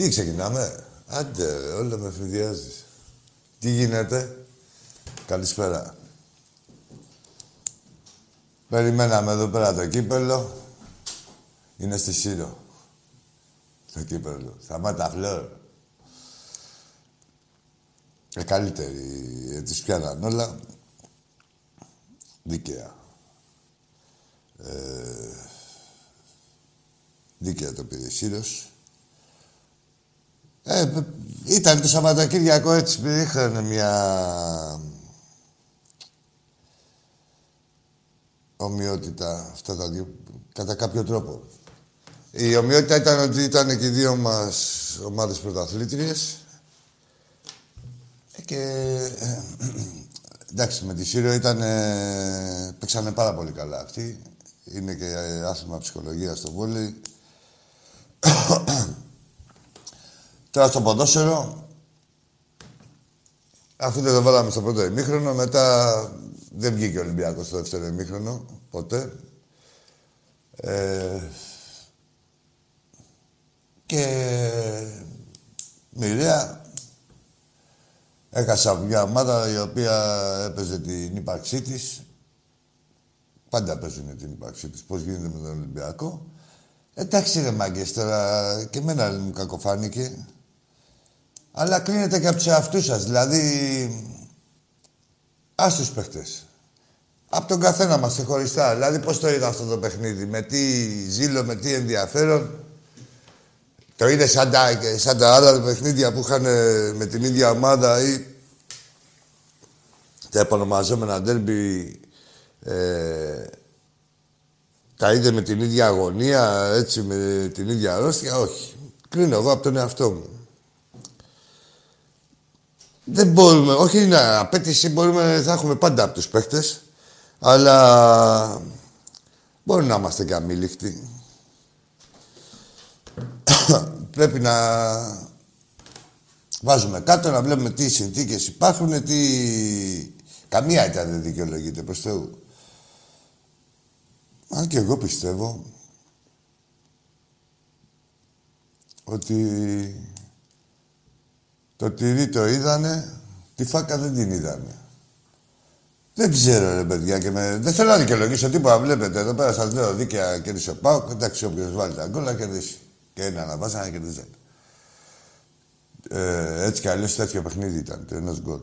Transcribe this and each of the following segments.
Τι ξεκινάμε; Άντε, όλα με φιδιάζεις. Τι γίνεται; Καλησπέρα. Περιμέναμε εδώ πέρα το κύπελο. Είναι στη Σύρο. Το κύπελο. Σταμάτα φλόρ. Ε, καλύτερη. Ε, τις πιάναν όλα. Δίκαια. Ε, δίκαια το πήρε Σύρος. Ε, ήταν το Σαββατοκύριακο έτσι, είχαν μια ομοιότητα αυτά τα δύο, κατά κάποιο τρόπο. Η ομοιότητα ήταν ότι ήταν και οι δύο μας ομάδες πρωταθλήτριες ε, και ε, εντάξει, με τη Σύρο ήταν, ε, παίξανε πάρα πολύ καλά αυτοί. Είναι και άθλημα ψυχολογίας στο βόλεϊ. Τώρα στο ποδόσφαιρο, αφού δεν το βάλαμε στο πρώτο ημίχρονο, μετά δεν βγήκε ο Ολυμπιακός στο δεύτερο ημίχρονο, ποτέ. Ε, και μοιραία έχασα μια ομάδα η οποία έπαιζε την ύπαρξή της. Πάντα παίζουν την ύπαρξή της. Πώς γίνεται με τον Ολυμπιακό. Εντάξει ρε μάγκες, τώρα και εμένα μου κακοφάνηκε. Αλλά κρίνεται και από τους εαυτούς σας. Δηλαδή, ας τους παίχτες. Από τον καθένα μας ξεχωριστά. Δηλαδή, πώς το είδα αυτό το παιχνίδι, με τι ζήλο, με τι ενδιαφέρον. Το είδε σαν τα, σαν τα άλλα παιχνίδια που είχαν ε, με την ίδια ομάδα ή τα επωνομαζόμενα ντέρμπι ε, τα είδε με την ίδια αγωνία, έτσι με την ίδια αρρώστια. Όχι. Κρίνω εγώ από τον εαυτό μου. Δεν μπορούμε, όχι είναι απέτηση, μπορούμε, θα έχουμε πάντα από τους παίχτες, αλλά μπορεί να είμαστε και αμήλικτοι. Πρέπει να βάζουμε κάτω, να βλέπουμε τι συνθήκες υπάρχουν, τι... Καμία ήταν δεν δικαιολογείται, προς Θεού. Αν και εγώ πιστεύω ότι το τυρί το είδανε, Τη φάκα δεν την είδανε. Δεν ξέρω, ρε παιδιά, και με... δεν θέλω να δικαιολογήσω τίποτα. Βλέπετε εδώ πέρα, σας λέω δίκαια κέρδισε ο Πάοκ. Εντάξει, όποιος βάλει τα γκολ, κερδίσει. Και ένα να βάζει, να κερδίσει. Ε, έτσι κι αλλιώς τέτοιο παιχνίδι ήταν, το ενός γκολ.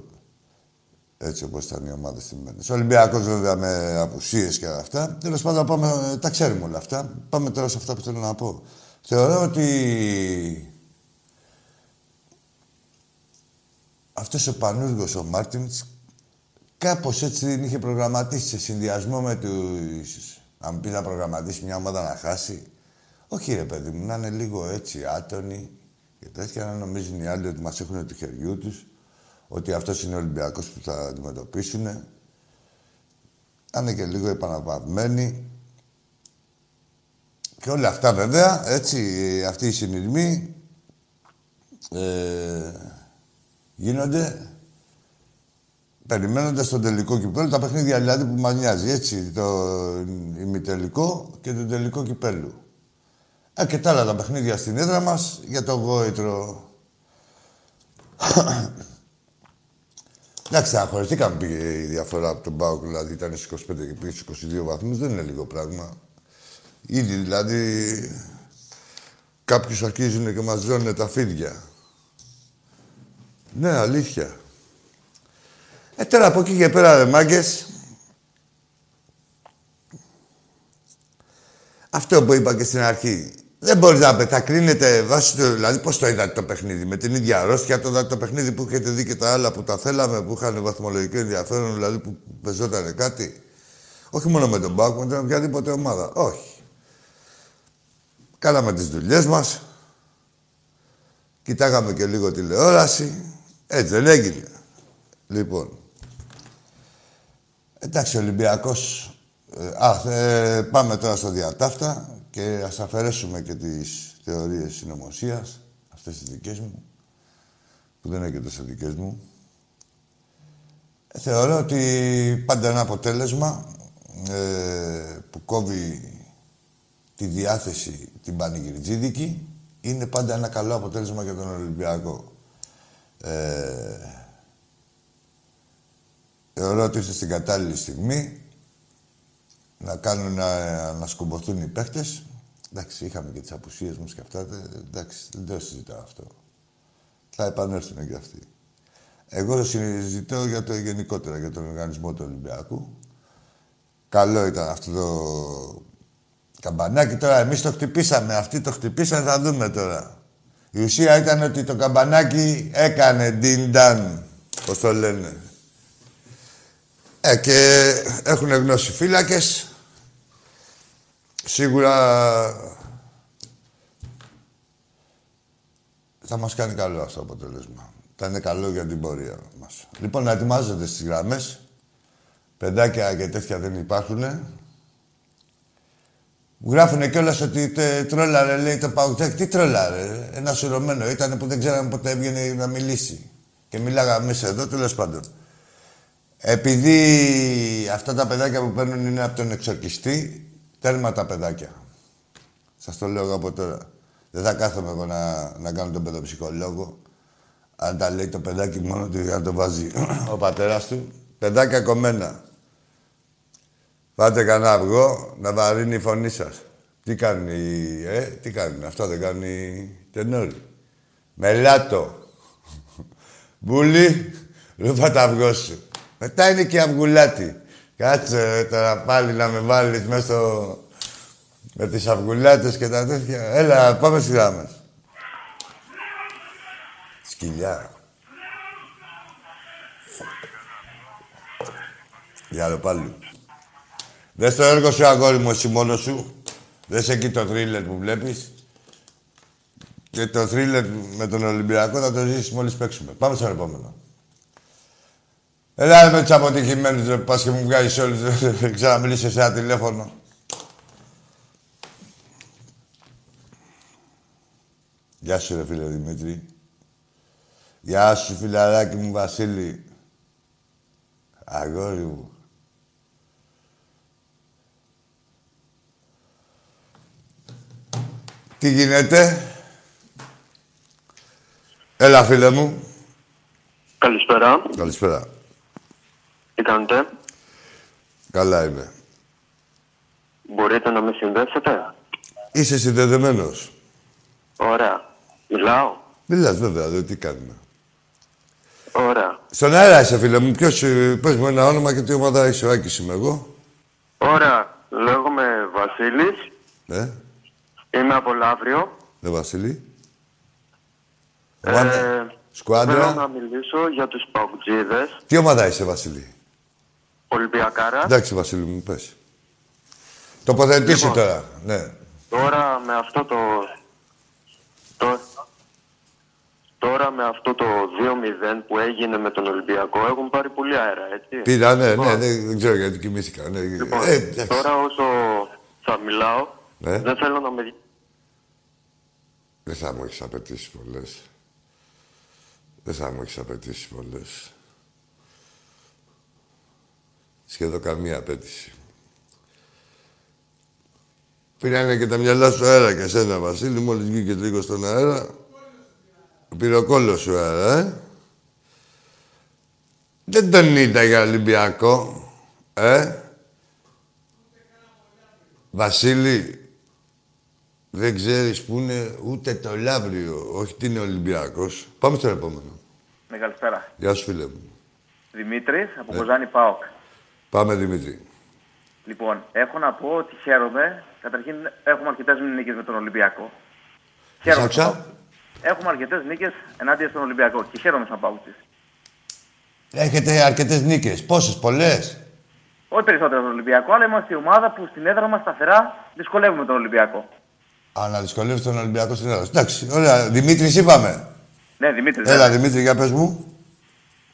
Έτσι όπως ήταν οι ομάδες τιμμένε. Ο Ολυμπιακός βέβαια με απουσίες και αυτά. Τέλος πάντων, πάμε, τα ξέρουμε όλα αυτά. Πάμε τώρα σε αυτά που θέλω να πω. Θεωρώ ότι αυτός ο Πανούργος ο Μάρτινς κάπως έτσι την είχε προγραμματίσει σε συνδυασμό με τους. Αν μου πεις να προγραμματίσει μια ομάδα να χάσει. Όχι ρε παιδί μου, να είναι λίγο έτσι άτονοι και τέτοια να νομίζουν οι άλλοι ότι μας έχουν του χεριού τους ότι αυτός είναι ο Ολυμπιακός που θα αντιμετωπίσουν. Να είναι και λίγο επαναπαυμένοι. Και όλα αυτά βέβαια, έτσι, αυτοί οι συνειρμοί ε, γίνονται περιμένοντας τον τελικό κυπέλο, τα παιχνίδια δηλαδή που μα νοιάζει. Έτσι, το ημιτελικό και το τελικό κυπέλου. Ε, και τα άλλα τα παιχνίδια στην έδρα μας για το γόητρο. Εντάξει, αγχωρηθήκαμε πήγε η διαφορά από τον Μπάουκ, δηλαδή ήταν στου 25 και πήγε στους 22 βαθμούς, δεν είναι λίγο πράγμα. Ήδη δηλαδή κάποιους αρχίζουν και μας ζώνουν τα φίδια. Ναι, αλήθεια. Ε, τώρα από εκεί και πέρα, ρε μάγκες, αυτό που είπα και στην αρχή, δεν μπορείς να πετακρίνετε βάσει του. Δηλαδή, πώς το είδατε το παιχνίδι, με την ίδια αρρώστια, το, το παιχνίδι που έχετε δει και τα άλλα που τα θέλαμε, που είχαν βαθμολογικό ενδιαφέρον, δηλαδή που πεζόταν κάτι. Όχι μόνο με τον Μπάκου, με την οποιαδήποτε ομάδα. Όχι. Κάναμε τις δουλειές μας. Κοιτάγαμε και λίγο τηλεόραση. Έτσι δεν έγινε. Λοιπόν. Εντάξει, Ολυμπιακός... Ε, α, ε, πάμε τώρα στο διατάφτα και ας αφαιρέσουμε και τις θεωρίες συνωμοσίας, αυτές τις δικές μου, που δεν είναι και τόσο δικές μου. Ε, θεωρώ ότι πάντα ένα αποτέλεσμα ε, που κόβει τη διάθεση την πανηγυριτζίδικη είναι πάντα ένα καλό αποτέλεσμα για τον Ολυμπιακό. Ε, θεωρώ ότι είστε στην κατάλληλη στιγμή να κάνουν να, να σκουμποθούν οι παίχτες. Εντάξει, είχαμε και τις απουσίες μας και αυτά. Εντάξει, δεν το συζητάω αυτό. Θα επανέλθουν και αυτοί. Εγώ συζητώ για το γενικότερα, για τον οργανισμό του Ολυμπιακού. Καλό ήταν αυτό το καμπανάκι. Τώρα εμείς το χτυπήσαμε. Αυτοί το χτυπήσαν, θα δούμε τώρα. Η ουσία ήταν ότι το καμπανάκι έκανε ντιν-νταν, πώς το λένε. Ε, και έχουν γνώση φύλακες. Σίγουρα θα μας κάνει καλό αυτό το αποτέλεσμα. Θα είναι καλό για την πορεία μας. Λοιπόν, να ετοιμάζονται στις γραμμές. Πεντάκια και τέτοια δεν υπάρχουν. Μου γράφουν κιόλας ότι τε, τρόλαρε, λέει το Παουτέκ. Τι τρόλαρε, ένας σουρωμένο ήταν που δεν ξέραμε πότε έβγαινε να μιλήσει. Και μιλάγαμε εμείς εδώ, τέλος πάντων. Επειδή αυτά τα παιδάκια που παίρνουν είναι από τον εξορκιστή, τέρμα τα παιδάκια. Σας το λέω εγώ από τώρα. Δεν θα κάθομαι εγώ να, να κάνω τον παιδοψυχολόγο. Αν τα λέει το παιδάκι μόνο του για να το βάζει ο πατέρας του. Παιδάκια κομμένα. Πάτε κανένα αυγό να βαρύνει η φωνή σας. Τι κάνει, ε, τι κάνει, αυτό δεν κάνει τενόρι. Μελάτο. Μπουλί, ρούφα τα αυγό σου. Μετά είναι και αυγουλάτη. Κάτσε τώρα πάλι να με βάλεις μέσα στο... με τις αυγουλάτες και τα τέτοια. Έλα, πάμε στη γράμμα. Σκυλιά. Για πάλι. Δες το έργο σου, αγόρι μου, εσύ μόνος σου. Δες εκεί το θρίλερ που βλέπεις. Και το θρίλερ με τον Ολυμπιακό θα το ζήσεις μόλις παίξουμε. Πάμε στο επόμενο. Έλα με τους αποτυχημένους, ρε, πας και μου βγάζεις όλους, δεν ξαναμιλήσεις σε ένα τηλέφωνο. Γεια σου, ρε φίλε Δημήτρη. Γεια σου, φιλαράκι μου, Βασίλη. Αγόρι μου. Τι γίνεται; Έλα, φίλε μου. Καλησπέρα. Καλησπέρα. Τι κάνετε; Καλά είμαι. Μπορείτε να με συνδέσετε; Είσαι συνδεδεμένος. Ωραία. Μιλάω; Μιλάς βέβαια, δε τι κάνουμε. Ωραία. Στον αέρα είσαι, φίλε μου. Ποιος, ε, πες μου ένα όνομα και τι ομάδα είσαι. Ο Άκης είμαι εγώ. Ωραία. Λέγομαι Βασίλης. Ναι, Είμαι από Λαύριο. ναι Βασίλη. Ε, Ομάδα. Θέλω Σκουάντρα. να μιλήσω για τους παουτζίδες. Τι ομάδα είσαι, Βασίλη; Ολυμπιακάρα. Εντάξει, Βασίλη μου, πες. Τοποθετήσου Λοιπόν. τώρα. Ναι. Τώρα με αυτό το... το... Τώρα με αυτό το 2-0 που έγινε με τον Ολυμπιακό έχουν πάρει πολύ αέρα, έτσι. Πήρα, ναι, ναι, Λοιπόν. ναι, δεν ξέρω γιατί κοιμήθηκα. Ναι. Λοιπόν, Ε, εντάξει. τώρα όσο θα μιλάω, Ναι. δεν θέλω να με... Δεν θα μου έχεις απαιτήσει πολλές. Δεν θα μου έχεις απαιτήσει πολλές. Σχεδόν καμία απέτηση. Πήρανε και τα μυαλά στο αέρα και εσένα, Βασίλη, μόλις βγήκε λίγο στον αέρα. Πήρε ο κόλλος σου αέρα, ε. Δεν τον είδα για Ολυμπιακό, ε. Βασίλη, δεν ξέρεις που είναι ούτε το Λαύριο, όχι τι είναι Ολυμπιακός. Πάμε στο επόμενο. Ναι, καλησπέρα. Γεια σου, φίλε μου. Δημήτρης από Ναι. Κοζάνη Πάοκ. Πάμε, Δημήτρη. Λοιπόν, έχω να πω ότι χαίρομαι. Καταρχήν, έχουμε αρκετές νίκε με τον Ολυμπιακό. Χαίρομαι. άκουσα; σαν Πάοκ. Έχουμε αρκετές νίκε ενάντια στον Ολυμπιακό και χαίρομαι σαν Πάουκτη. Έχετε αρκετές νίκες. Πόσες, πολλές; Όχι περισσότερο τον Ολυμπιακό, αλλά είμαστε η ομάδα που στην έδρα μας σταθερά δυσκολεύουμε τον Ολυμπιακό. Α, να δυσκολεύει τον Ολυμπιακό στην Ελλάδα. Εντάξει, ωραία. Δημήτρης, είπαμε. Ναι, Δημήτρης. Έλα, ναι. Δημήτρη, για πες μου.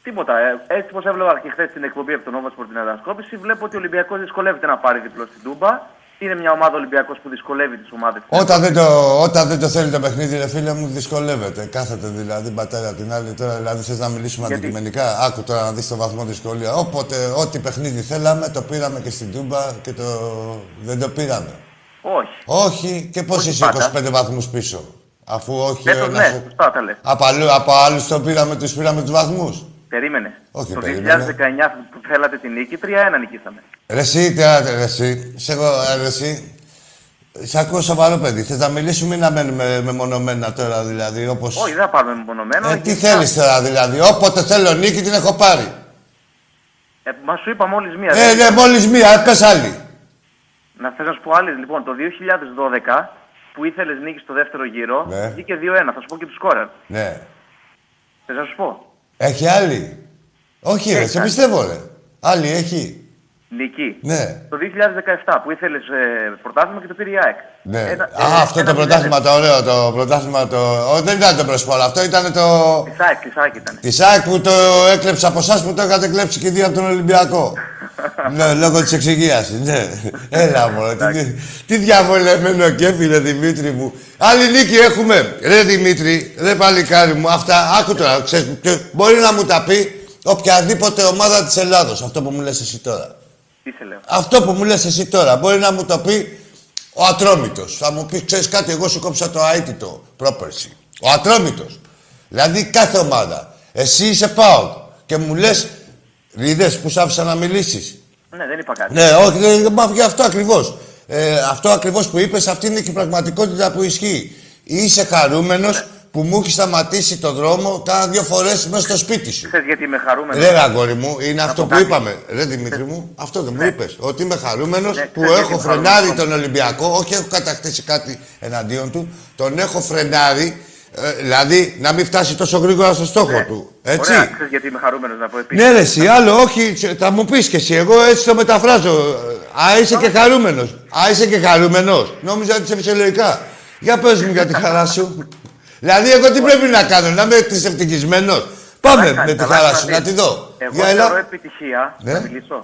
Τίποτα. Ε, έτσι όπω έβλεπα και χθες την εκπομπή από τον Nova Sport την ανασκόπηση, βλέπω ότι ο Ολυμπιακός δυσκολεύεται να πάρει διπλό στην Τούμπα. Είναι μια ομάδα Ολυμπιακός που δυσκολεύει τις ομάδες. Όταν δεν, το, όταν δεν το θέλει το παιχνίδι, ρε φίλε μου, δυσκολεύεται. Κάθεται δηλαδή πατέρα απ' την άλλη. Τώρα δηλαδή θες να μιλήσουμε Γιατί; αντικειμενικά; Άκου τώρα να δεις το βαθμό δυσκολία. Όποτε, ό,τι παιχνίδι θέλαμε, το πήραμε και στην Τούμπα και το... δεν το πήραμε. Όχι. Όχι, και πώς Όχι είσαι πάντα. 25 βαθμούς πίσω. Αφού όχι. Φέτο ένα ναι, φο- σωστά τα λες. Από, αλλού- από άλλους το πήραμε, τους πήραμε τους βαθμούς. Περίμενε. Όχι, το περίμενε. 2019 που θέλατε την νίκη, 3-1 νικήσαμε. Ρε εσύ, τι άτε, ρε εσύ. Σε εγώ, ε, ρε εσύ. Σε ακούω σοβαρό παιδί. Θες να μιλήσουμε ή να μένουμε μεμονωμένα τώρα δηλαδή, όπως... Όχι, δεν θα πάρουμε μονομένο. Ε, τι θέλεις τώρα δηλαδή. Όποτε θέλω νίκη την έχω πάρει. Ε, μα σου είπα μόλις μία. Ε, ναι, μόλις μία, πες άλλη. Να θέλω να σου πω άλλη. Λοιπόν, το 2012 που ήθελες νίκη στο δεύτερο γύρο, Ναι. βγήκε 2-1. Θα σου πω και τους σκόρερ. Ναι. Θες να σου πω; Έχει άλλη; Όχι ρε, Έχει σε άλλη. πιστεύω ρε. Άλλη έχει; Νική. Ναι. Το 2017 που ήθελες ε, πρωτάθλημα και το πήρε η ΑΕΚ. Ναι. Ένα- Α, ε, αυτό ένα το μηδέν. πρωτάθλημα το ωραίο, το πρωτάθλημα το... Ω, δεν ήταν το προσπόλο, αυτό ήταν το... Της ΑΕΚ, της ΑΕΚ ήταν. Της ΣΑΚ που το έκλεψε από εσάς που το είχατε κλέψει και δύο από τον Ολυμπιακό. ναι, λόγω της εξυγίασης. Ναι. Έλα μου, τι, τι διαβολεμένο κέφι, ρε Δημήτρη μου. Άλλη νίκη έχουμε. Ρε Δημήτρη, ρε παλικάρι μου, αυτά άκου τώρα. Ξέρεις, ποιο- μπορεί να μου τα πει οποιαδήποτε ομάδα της Ελλάδος, αυτό που μου λες εσύ τώρα. Τι σε λέω; Αυτό που μου λες εσύ τώρα. Μπορεί να μου το πει ο Ατρόμητος. Θα μου πεις, ξέρεις κάτι, εγώ σου κόψα το αίτητο πρόπερση. Ο Ατρόμητος. Δηλαδή κάθε ομάδα. Εσύ είσαι ΠΑΟΚ και μου λες, είδες που σ' άφησα να μιλήσεις. Ναι, δεν είπα κάτι. Ναι, όχι, δεν μ' γι' αυτό ακριβώς. Ε, αυτό ακριβώς που είπες, αυτή είναι και η πραγματικότητα που ισχύει. Είσαι χαρούμενος που μου έχει σταματήσει το δρόμο κάνα δύο φορές μέσα στο σπίτι σου. Ξέρεις γιατί είμαι χαρούμενος; Ρε αγόρι μου, είναι αυτό πω που κάτι. είπαμε. Ρε Δημήτρη μου, αυτό δεν μου είπες. Ότι είμαι χαρούμενος Ναι, που ξέρεις έχω γιατί φρενάρει χαρούμενος. τον Ολυμπιακό. Όχι, έχω κατακτήσει κάτι εναντίον του. Τον έχω φρενάρει. ε, δηλαδή να μην φτάσει τόσο γρήγορα στο στόχο του. Έτσι. Ναι. Ωραία, ξέρεις γιατί είμαι χαρούμενος να πω επίσης. Ναι, ρε, εσύ, άλλο, όχι, σε- θα μου πεις και εσύ. Εγώ έτσι το μεταφράζω. Α, είσαι και χαρούμενος. Α, είσαι και χαρούμενος. Νόμιζα ότι είσαι φυσιολογικά. Για πες μου για τη χαρά σου. δηλαδή, εγώ τι πρέπει να κάνω, να είμαι ευτυχισμένο. Πάμε Καλά με τη κάνεις, χαρά καλά σου, να κάνεις. τη δω. Εγώ Για θεωρώ έλα. επιτυχία. Ναι. Να μιλήσω.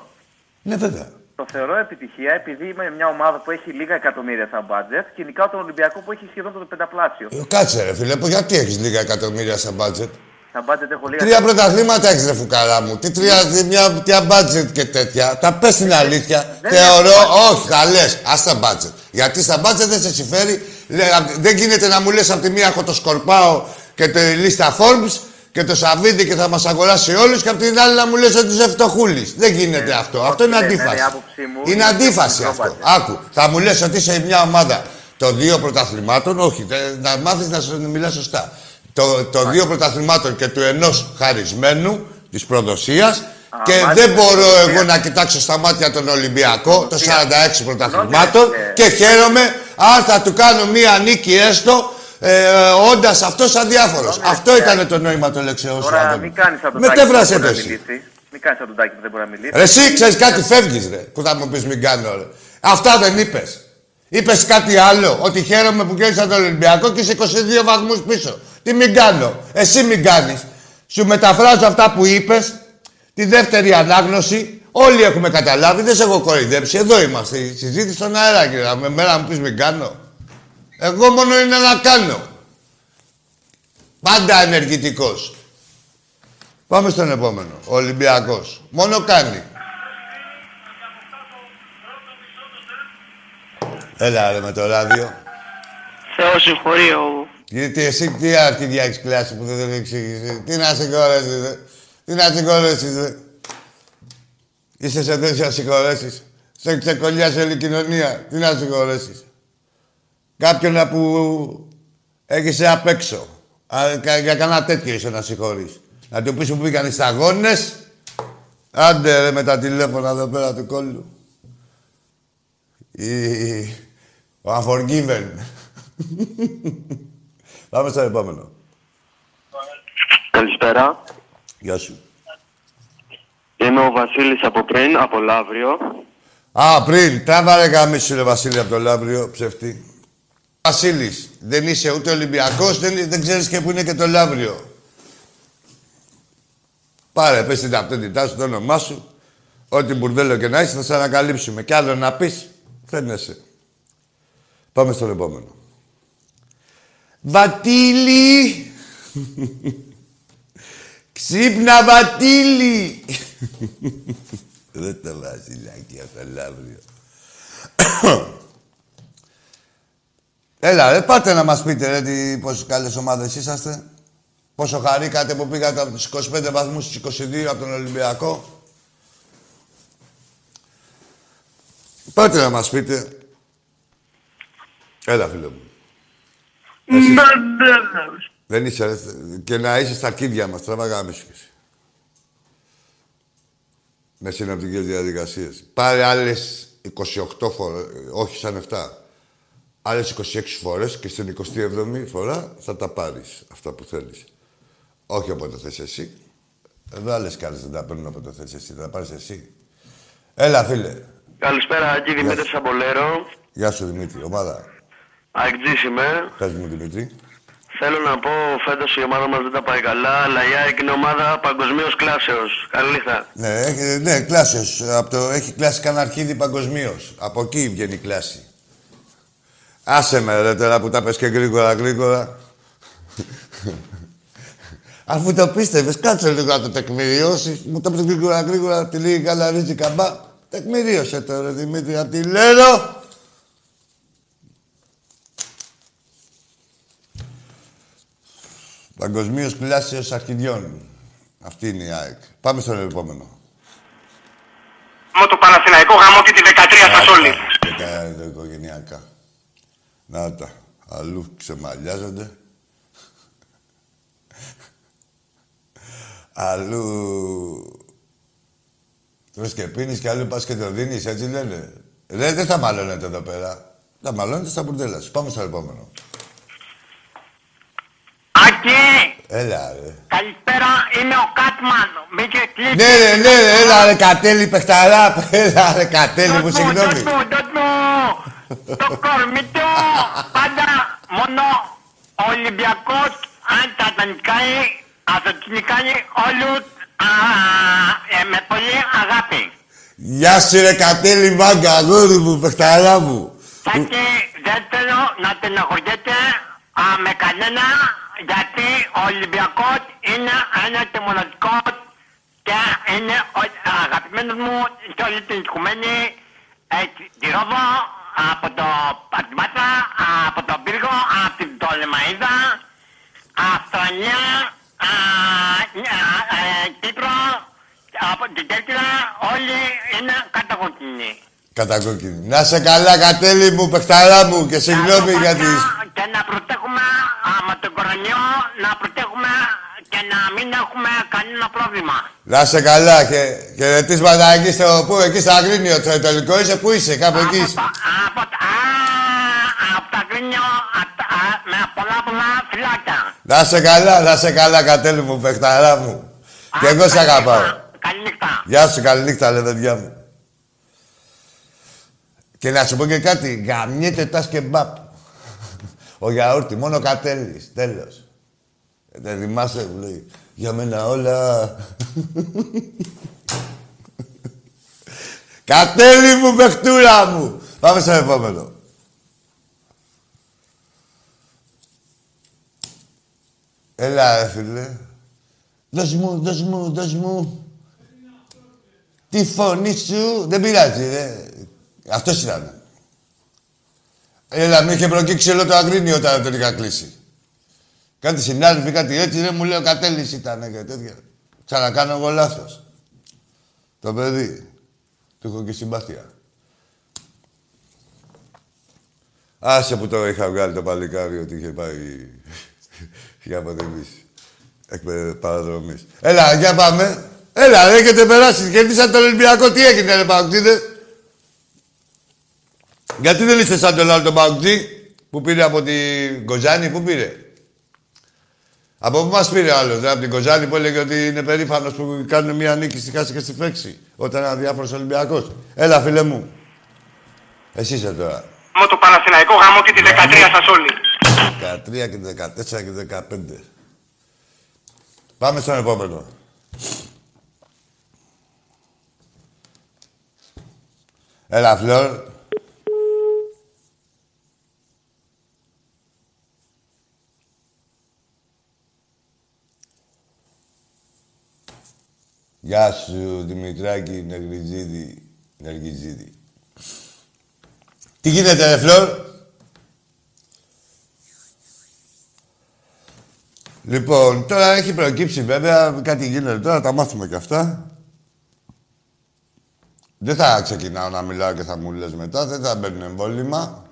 Ναι, βέβαια. Το θεωρώ επιτυχία επειδή είμαι μια ομάδα που έχει λίγα εκατομμύρια σαν μπάτζετ και νικάω τον Ολυμπιακό που έχει σχεδόν το πενταπλάσιο. Ε, Κάτσε ρε φίλε, πως γιατί έχεις λίγα εκατομμύρια σαν μπάτζετ. Σαν μπάτζετ έχω λίγα. Τρία πρωταθλήματα έχεις ρε φουκαρά μου. Τι τρία, τι, μια, μια μπάτζετ και τέτοια. Τα πες την αλήθεια. δεν Θεωρώ, έχω όχι, θα λες, ας τα μπάτζετ. Γιατί στα μπάτζετ δεν σε συμφέρει. Λέ, απ- δεν γίνεται να μου λες από τη μία έχω το σκορπάω και τη λίστα Forbes και και το Σαββίδι και θα μας αγοράσει όλους και απ' την άλλη να μου λες ότι είσαι φτωχούλης. Δεν γίνεται αυτό. Αυτό είναι ναι, ναι, αντίφαση. η άποψή μου είναι είναι αντίφαση πιο αυτό. βάση. Άκου, θα μου λες ότι είσαι μια ομάδα των δύο πρωταθλημάτων. Όχι, τε- να μάθεις να σου μιλάς σωστά. Το, το δύο πρωταθλημάτων και του ενός χαρισμένου της προδοσίας. Και μάλιστα, δεν μπορώ προδοσίας. εγώ να κοιτάξω στα μάτια τον Ολυμπιακό, το Προδοσία. 46 πρωταθλημάτων ε, και χαίρομαι αν θα του κάνω μία νίκη έστω, ε, όντας αυτός αδιάφορος. Συγγνώμη, Αυτό ε, ήταν το νόημα του λέξεω σου. Τώρα Άδωνη. μην κάνεις σαν τον Τάκη που Μετέφρασε δεν το μπορεί να εσύ. μιλήσει. Μην κάνεις σαν τον Τάκη που δεν μπορεί να μιλήσει. Ρε, εσύ ξέρεις κάτι, φεύγεις ρε. Που θα μου πεις μην κάνω ρε. Αυτά δεν είπες. Είπες κάτι άλλο. Ότι χαίρομαι που κέρδισα τον Ολυμπιακό και είσαι 22 βαθμούς πίσω. Τι μην κάνω. Εσύ μην κάνεις. Σου μεταφράζω αυτά που είπες. Τη δεύτερη ανάγνωση. Όλοι έχουμε καταλάβει. Δεν σε έχω κοροϊδέψει. Εδώ είμαστε. Η συζήτηση στον αέρα, κύριε. Με μέρα μου πεις μην κάνω. Εγώ μόνο είναι να κάνω. Πάντα ενεργητικός. Πάμε στον επόμενο. Ο Ολυμπιακός. Μόνο κάνει. Έλα ρε με το ράδιο. Θεό συγχωρείο. Γιατί εσύ τι αρχιδιά έχεις κλάσει που δεν το εξήγησε. Τι να συγχωρέσεις ρε; Τι να συγχωρέσεις ρε; Είσαι σε θέση να συγχωρέσεις; Σε ξεκολλιάσει όλη η κοινωνία. Τι να συγχωρέσεις; Κάποιον να που έχεις απ' έξω. Α, κα- Για κανένα τέτοιο είσαι να συγχωρείς. Να του πεις που πήγαν οι σταγόνες. Άντε ρε με τα τηλέφωνα εδώ πέρα του κόλλου. Η... Ο Unforgiven. Πάμε στο επόμενο. Καλησπέρα. Γεια σου. Είμαι ο Βασίλης από πριν, από Λαύριο. Α, πριν. Τράβα ρε γαμίσου ρε Βασίλη από το Λαύριο, ψεύτη. Βασίλης, δεν είσαι ούτε Ολυμπιακός, δεν, δεν ξέρεις και που είναι και το Λαύριο. Πάρε, πες την ταυτότητά σου, το όνομά σου. Ό,τι μπουρδέλο και να είσαι, θα σε ανακαλύψουμε. Κι άλλο να πεις, φαίνεσαι. Πάμε στον επόμενο. Βατίλη! Ξύπνα, Βατίλη! Δεν το βασιλάκι από το Λαύριο. Έλα, ρε, πάτε να μας πείτε, ρε, τι, πόσες καλές ομάδες είσαστε. Πόσο χαρήκατε που πήγατε από τους 25 βαθμούς στους 22 από τον Ολυμπιακό. Πάτε να μας πείτε. Έλα, φίλε μου. Εσύ- Δεν είσαι, ρε. Και να είσαι στα αρχίδια μας, τραβάγα μίσου κι εσύ. Με συνοπτικές διαδικασίες. Πάρε άλλες 28 φορές, όχι σαν 7. Άλλες 26 φορές και στην 27η φορά θα τα πάρεις αυτά που θέλεις. Όχι όποτε θες εσύ. Εδώ άλλες κάρτες δεν τα παίρνουν όποτε θες εσύ. Θα τα πάρεις εσύ. Έλα, φίλε. Καλησπέρα, Άκη Δημήτρης Αμπολέρο. Γεια σου, Δημήτρη. Ομάδα. Αεκτζής είμαι. Πες μου, Δημήτρη. Θέλω να πω, φέτος η ομάδα μας δεν τα πάει καλά, αλλά η ΑΕΚ είναι ομάδα παγκοσμίως κλάσεως. Καλή νύχτα. Ναι, έχει, ναι κλάσεως. Από το, έχει κλάσει κανένα αρχίδι παγκοσμίως. Από εκεί βγαίνει η κλάση. Άσε με ρε τώρα που τα πες και γρήγορα γρήγορα. Αφού το πίστευες, κάτσε λίγο να το τεκμηριώσεις. Μου το πες γρήγορα γρήγορα, τη λίγη καλαρίζει καμπά. Τεκμηρίωσε το ρε Δημήτρη, απ' τη λέω. Παγκοσμίως κλάσεως αρχιδιών. Αυτή είναι η ΑΕΚ. Πάμε στον επόμενο. Με το Παναθηναϊκό γάμο και τη 13 στα Σόλη. Και τα τα οικογενειακά. Να τα. Αλλού ξεμαλιάζονται. Αλλού... Τρως και πίνεις και αλλού πας και το δίνεις, έτσι λένε. Ρε, δεν θα μαλώνετε εδώ πέρα. Θα μαλώνετε στα μπουρδέλα σου. Πάμε στο επόμενο. Άκη, Έλα, ρε. καλησπέρα, είμαι ο Κάτμαν. Μπήκε κλείσεις. Ναι, ρε, ναι, ρε, έλα, ρε, κατέλη, παιχταρά. Έλα, ρε, κατέλη μου, συγγνώμη. Το κορμί του πάντα μόνο ο Ολυμπιακός αν θα τα νικάει, θα τους νικάει όλους α, ε, με πολύ αγάπη. Γεια σου, ρε, κατέλη, μάγκα, αγόρι μου, παιχταρά μου. Και δεν θέλω να στεναχωριέται α, με κανένα γιατί ο Ολυμπιακός είναι ένα και μοναδικός και είναι ο αγαπημένος μου σε όλη την οικουμένη ε, τη Ρόδο, από το Πατμάτα, από τον Πύργο, από την Τολεμαίδα, Αυστραλία, α, α, ε, Κύπρο, από την Κέρκυρα, όλοι είναι κατακόκκινοι. Κατακόκκινη. Να σε καλά, κατέλη μου, παιχταρά μου και συγγνώμη για τις... Και να προτέχουμε α, με τον κορονοϊό, να προτέχουμε και να μην έχουμε κανένα πρόβλημα. Να σε καλά και, και ρετίσματα εκεί στο πού, εκεί στο Αγρίνιο, το τελικό είσαι, πού είσαι, κάπου εκεί Από, είσαι. τα- από, τα- α, από τα γκρίνια, απ' τα- α, με πολλά πολλά φυλάκια. Να σε καλά, να σε καλά, κατέλη μου, παιχταρά μου. Και εγώ σε καλή αγαπάω. νύχτα, Καλή νύχτα. Γεια σου, καληνύχτα, λεβεντιά μου. Και να σου πω και κάτι, γαμιέται τας σκεμπάπ. Ο γιαούρτι, μόνο κατέλης, τέλος. Ε, Δεν θυμάσαι, που λέει, για μένα όλα. Κατέλη μου, παιχτούρα μου. Πάμε στο επόμενο. Έλα, ρε φίλε. Δώσ' μου, δώσ' μου, δώσ' μου. Τη φωνή σου δεν πειράζει, ρε. Αυτός ήταν. Έλα, με είχε προκύξει όλο το αγρίνιο όταν τον είχα κλείσει. Κάτι συνάδελφοι, κάτι έτσι, δεν μου λέει ο Κατέλης ήταν και τέτοια. Ξανακάνω εγώ λάθος. Το παιδί. Του έχω και συμπάθεια. Άσε που το είχα βγάλει το παλικάρι ότι είχε πάει για αποτελείς. Εκ παραδρομής. Έλα, για πάμε. Έλα, ρε, έχετε περάσει. Κερδίσατε τον Ολυμπιακό. Τι έγινε, ρε, Παουτζίδε. Γιατί δεν είστε σαν τον άλλο τον Παουτζή που πήρε από την Κοζάνη, πού πήρε; Από πού μας πήρε ο άλλος, ρε, από την Κοζάνη που έλεγε ότι είναι περήφανος που κάνουν μια νίκη στη χάση και στη φέξη. Όταν είναι αδιάφορος Ολυμπιακός; Έλα, φίλε μου. Εσύ είσαι τώρα. Με το Παναθηναϊκό γάμο και τη 13 σας όλοι. 13 και 14 και 15. Πάμε στον επόμενο. Έλα, Φλόρ. Γεια σου, Δημητράκη Νεργιζίδη. Νεργιζίδη. Τι γίνεται, ρε Φλόρ; Λοιπόν, τώρα έχει προκύψει βέβαια, κάτι γίνεται τώρα, τα μάθουμε κι αυτά. Δεν θα ξεκινάω να μιλάω και θα μου λες μετά, δεν θα μπαίνουν εμβόλυμα,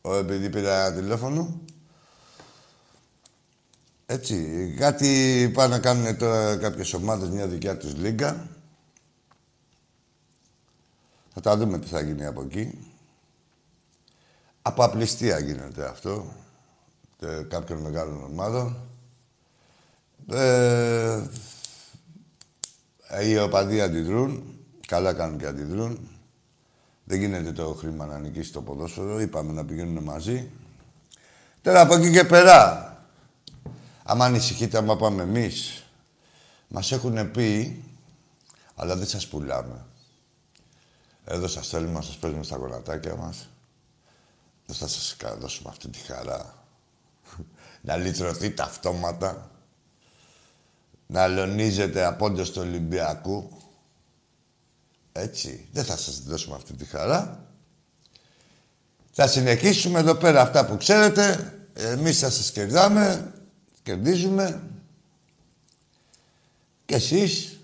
ο, επειδή πήρα ένα τηλέφωνο. Έτσι, κάτι πάνε να κάνουν τώρα κάποιες ομάδες, μια δικιά τους λίγκα. Θα τα δούμε τι θα γίνει από εκεί. Από απληστία γίνεται αυτό, τε- κάποιων μεγάλων ομάδων. Ε, οι οπαδοί αντιδρούν. Καλά κάνουν και αντιδρούν. Δεν γίνεται το χρήμα να νικήσει το ποδόσφαιρο. Είπαμε να πηγαίνουν μαζί. Τώρα από εκεί και πέρα. Άμα ανησυχείτε, άμα πάμε εμείς, μας έχουν πει, αλλά δεν σας πουλάμε. Εδώ σας θέλουμε, σας παίζουμε στα γονατάκια μας. Δεν θα σας κα- δώσουμε αυτή τη χαρά. να λυτρωθείτε αυτόματα να αλωνίζετε απόντος του Ολυμπιακού. Έτσι. Δεν θα σας δώσουμε αυτή τη χαρά. Θα συνεχίσουμε εδώ πέρα αυτά που ξέρετε. Εμείς θα σας κερδάμε. Κερδίζουμε. Και εσείς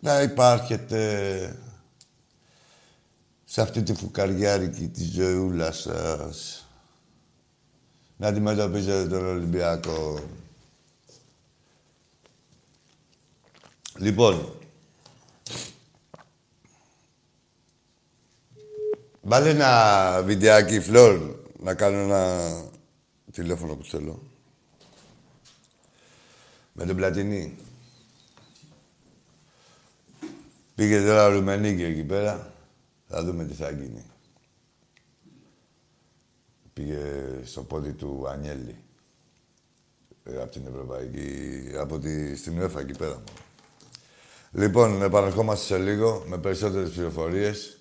να υπάρχετε σε αυτή τη φουκαριάρικη της ζωούλα σας. Να αντιμετωπίζετε τον Ολυμπιακό. Λοιπόν, βάλε ένα βιντεάκι, Φλόρ, να κάνω ένα τηλέφωνο που θέλω. Με τον Πλατινί. Πήγε τώρα ο Ρουμενίκη εκεί πέρα. Θα δούμε τι θα γίνει. Πήγε στο πόδι του Ανιέλη. Ε, από την Ευρωπαϊκή... Από τη... στην UEFA εκεί πέρα. Λοιπόν, επαναρχόμαστε σε λίγο με περισσότερες πληροφορίες.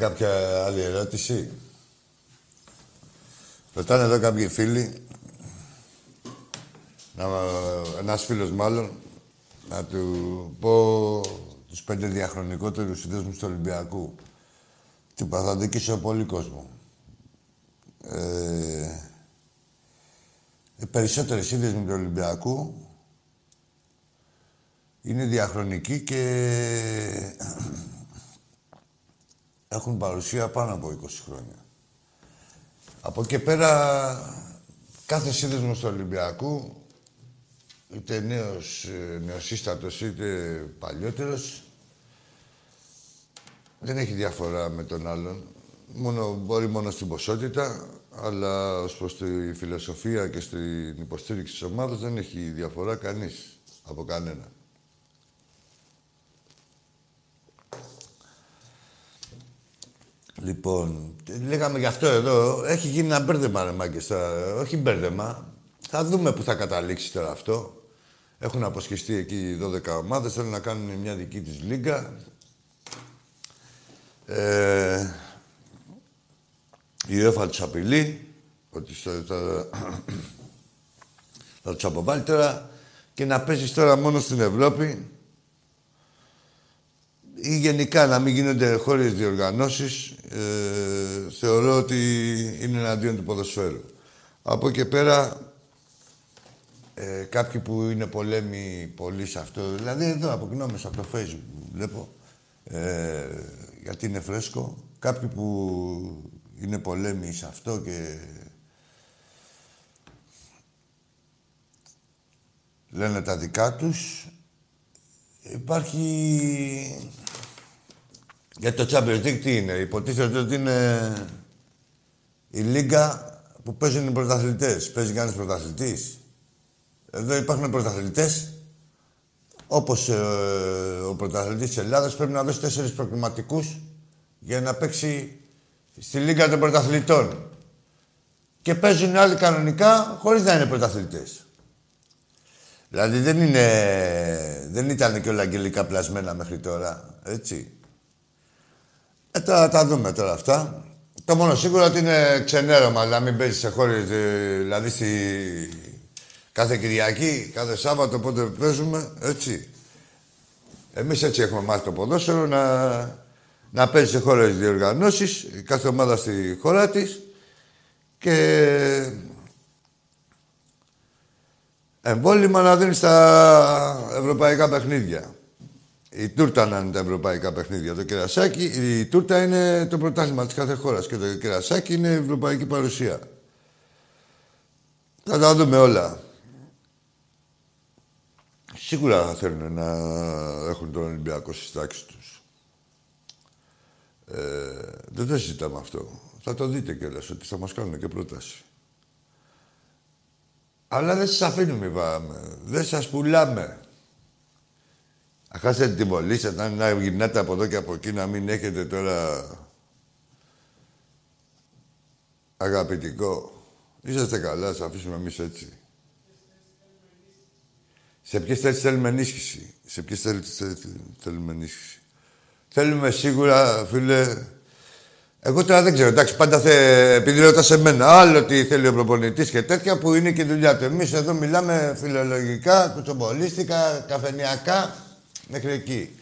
Κάποια άλλη ερώτηση; Ρωτάνε εδώ κάποιοι φίλοι, να, ένας φίλος μάλλον, να του πω τους πέντε διαχρονικότερους συνδέσμους του Ολυμπιακού. Τι είπα, θα δικήσω πολύ κόσμο. Ε, οι περισσότεροι σύνδεσμοι του Ολυμπιακού είναι διαχρονικοί και έχουν παρουσία πάνω από 20 χρόνια. Από εκεί πέρα, κάθε σύνδεσμος του Ολυμπιακού, είτε νέος, ε, νεοσύστατος είτε παλιότερος, δεν έχει διαφορά με τον άλλον. Μόνο, μπορεί μόνο στην ποσότητα, αλλά ως προς τη φιλοσοφία και στην υποστήριξη της ομάδας δεν έχει διαφορά κανείς από κανένα. Λοιπόν, λέγαμε γι' αυτό εδώ. Έχει γίνει ένα μπέρδεμα, ρε μάγκες, τώρα. Όχι μπέρδεμα. Θα δούμε που θα καταλήξει τώρα αυτό. Έχουν αποσχεστεί εκεί 12 ομάδες, θέλουν να κάνουν μια δική της λίγκα. Ε, η UEFA τους απειλεί ότι θα, θα, θα τους αποβάλει τώρα και να παίζεις τώρα μόνο στην Ευρώπη ή γενικά να μην γίνονται χώρες διοργανώσεις, ε, θεωρώ ότι είναι εναντίον του ποδοσφαίρου. Από εκεί πέρα, ε, κάποιοι που είναι πολέμοι πολύ σε αυτό, δηλαδή εδώ από γνώμες από το facebook βλέπω, ε, γιατί είναι φρέσκο, κάποιοι που είναι πολέμοι σε αυτό και λένε τα δικά τους, υπάρχει για το Champions League τι είναι; Υποτίθεται ότι είναι η λίγα που παίζουν οι πρωταθλητές. Παίζει κανείς πρωταθλητής; Εδώ υπάρχουν πρωταθλητές. Όπως ε, ο πρωταθλητής της Ελλάδας πρέπει να δώσει τέσσερις προκληματικούς για να παίξει στη Λίγκα των Πρωταθλητών. Και παίζουν άλλοι κανονικά χωρίς να είναι πρωταθλητές. Δηλαδή δεν είναι... Δεν ήταν και όλα αγγελικά πλασμένα μέχρι τώρα, έτσι. Ε, τώρα τα δούμε τώρα αυτά. Το μόνο σίγουρο ότι είναι ξενέρωμα, δηλαδή μην παίζεις σε χώρες, ε, δηλαδή στη... κάθε Κυριακή, κάθε Σάββατο, πότε παίζουμε, έτσι. Εμείς έτσι έχουμε μάθει το ποδόσφαιρο να, να παίζει σε χώρες διοργανώσεις, κάθε ομάδα στη χώρα της και εμβόλυμα να δίνεις στα ευρωπαϊκά παιχνίδια. Η τούρτα να είναι τα ευρωπαϊκά παιχνίδια. Το κερασάκι, η τούρτα είναι το πρωτάθλημα της κάθε χώρας και το κερασάκι είναι η ευρωπαϊκή παρουσία. Θα τα δούμε όλα. Σίγουρα θα θέλουν να έχουν τον Ολυμπιακό στις τάξεις τους. Ε, δεν το συζητάμε αυτό. Θα το δείτε κιόλας ότι θα μας κάνουν και πρόταση. Αλλά δεν σας αφήνουμε, είπαμε. Δεν σας πουλάμε. Να χάσετε την βολή σας, να, να γυρνάτε από εδώ και από εκεί, να μην έχετε τώρα αγαπητικό. Είσαστε καλά, σας αφήσουμε εμείς έτσι. Σε ποιες θέσεις θέλουμε ενίσχυση; Σε ποιες θέσεις θέλουμε ενίσχυση; Θέλουμε σίγουρα, φίλε... Εγώ τώρα δεν ξέρω, εντάξει, πάντα θε, επειδή ρωτά σε μένα, άλλο τι θέλει ο προπονητής και τέτοια που είναι και η δουλειά του. Εμείς εδώ μιλάμε φιλολογικά, κουτσομπολίστικα, καφενιακά. Μέχρι εκεί.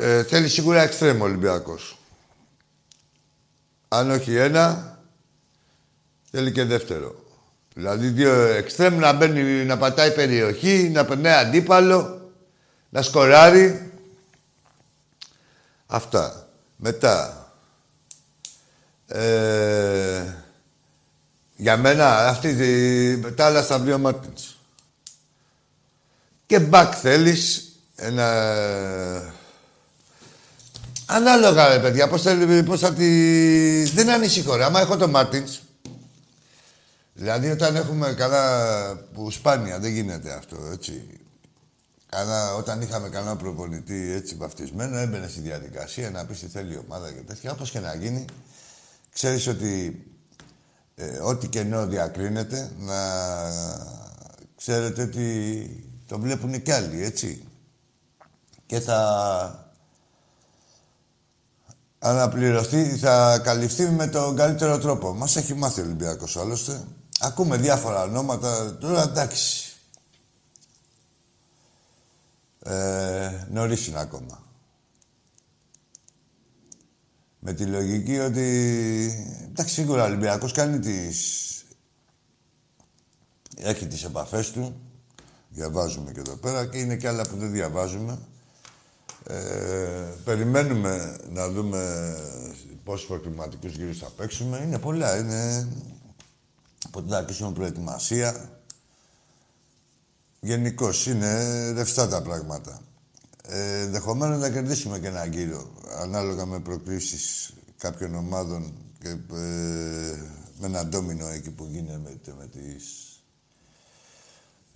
Ε, θέλει σίγουρα εξτρέμ ο Ολυμπιακός. Αν όχι ένα, Θέλει και δεύτερο. Δηλαδή δύο εξτρέμ να μπαίνει, να πατάει περιοχή, να περνάει αντίπαλο, να σκοράρει. Αυτά. Μετά. Ε, για μένα αυτή τη, τα άλλα στα βρει ο Μάρτινς. Και μπακ θέλεις ένα... Ανάλογα ρε παιδιά, πώς, θέλει, πώς θα τη... Δεν είναι ανησυχώ ρε. Άμα έχω το Μάρτινς, δηλαδή όταν έχουμε καλά που σπάνια δεν γίνεται αυτό, έτσι. Κάνα, όταν είχαμε κανένα προπονητή έτσι βαφτισμένο, έμπαινε στη διαδικασία να πεις τι θέλει η ομάδα και τέτοια. Όπως και να γίνει, ξέρεις ότι ε, ό,τι κενό διακρίνεται, να ξέρετε ότι το βλέπουν κι άλλοι, έτσι. Και θα αναπληρωθεί, θα καλυφθεί με τον καλύτερο τρόπο. Μας έχει μάθει ο Ολυμπιακός άλλωστε. Ακούμε διάφορα ονόματα, τώρα εντάξει. Ε, νωρίς είναι ακόμα. Με τη λογική ότι... Εντάξει, σίγουρα ο Ολυμπιακός κάνει τις... Έχει τις επαφές του. Διαβάζουμε και εδώ πέρα και είναι και άλλα που δεν διαβάζουμε. Ε, περιμένουμε να δούμε πόσους προκριματικούς γύρους θα παίξουμε. Είναι πολλά, είναι... Από την αρχίσουμε προετοιμασία. Γενικώς είναι ρευστά τα πράγματα. Ε, Ενδεχομένως να κερδίσουμε και ένα γύρο, ανάλογα με προκλήσεις κάποιων ομάδων και ε, με ένα ντόμινο εκεί που γίνεται με τις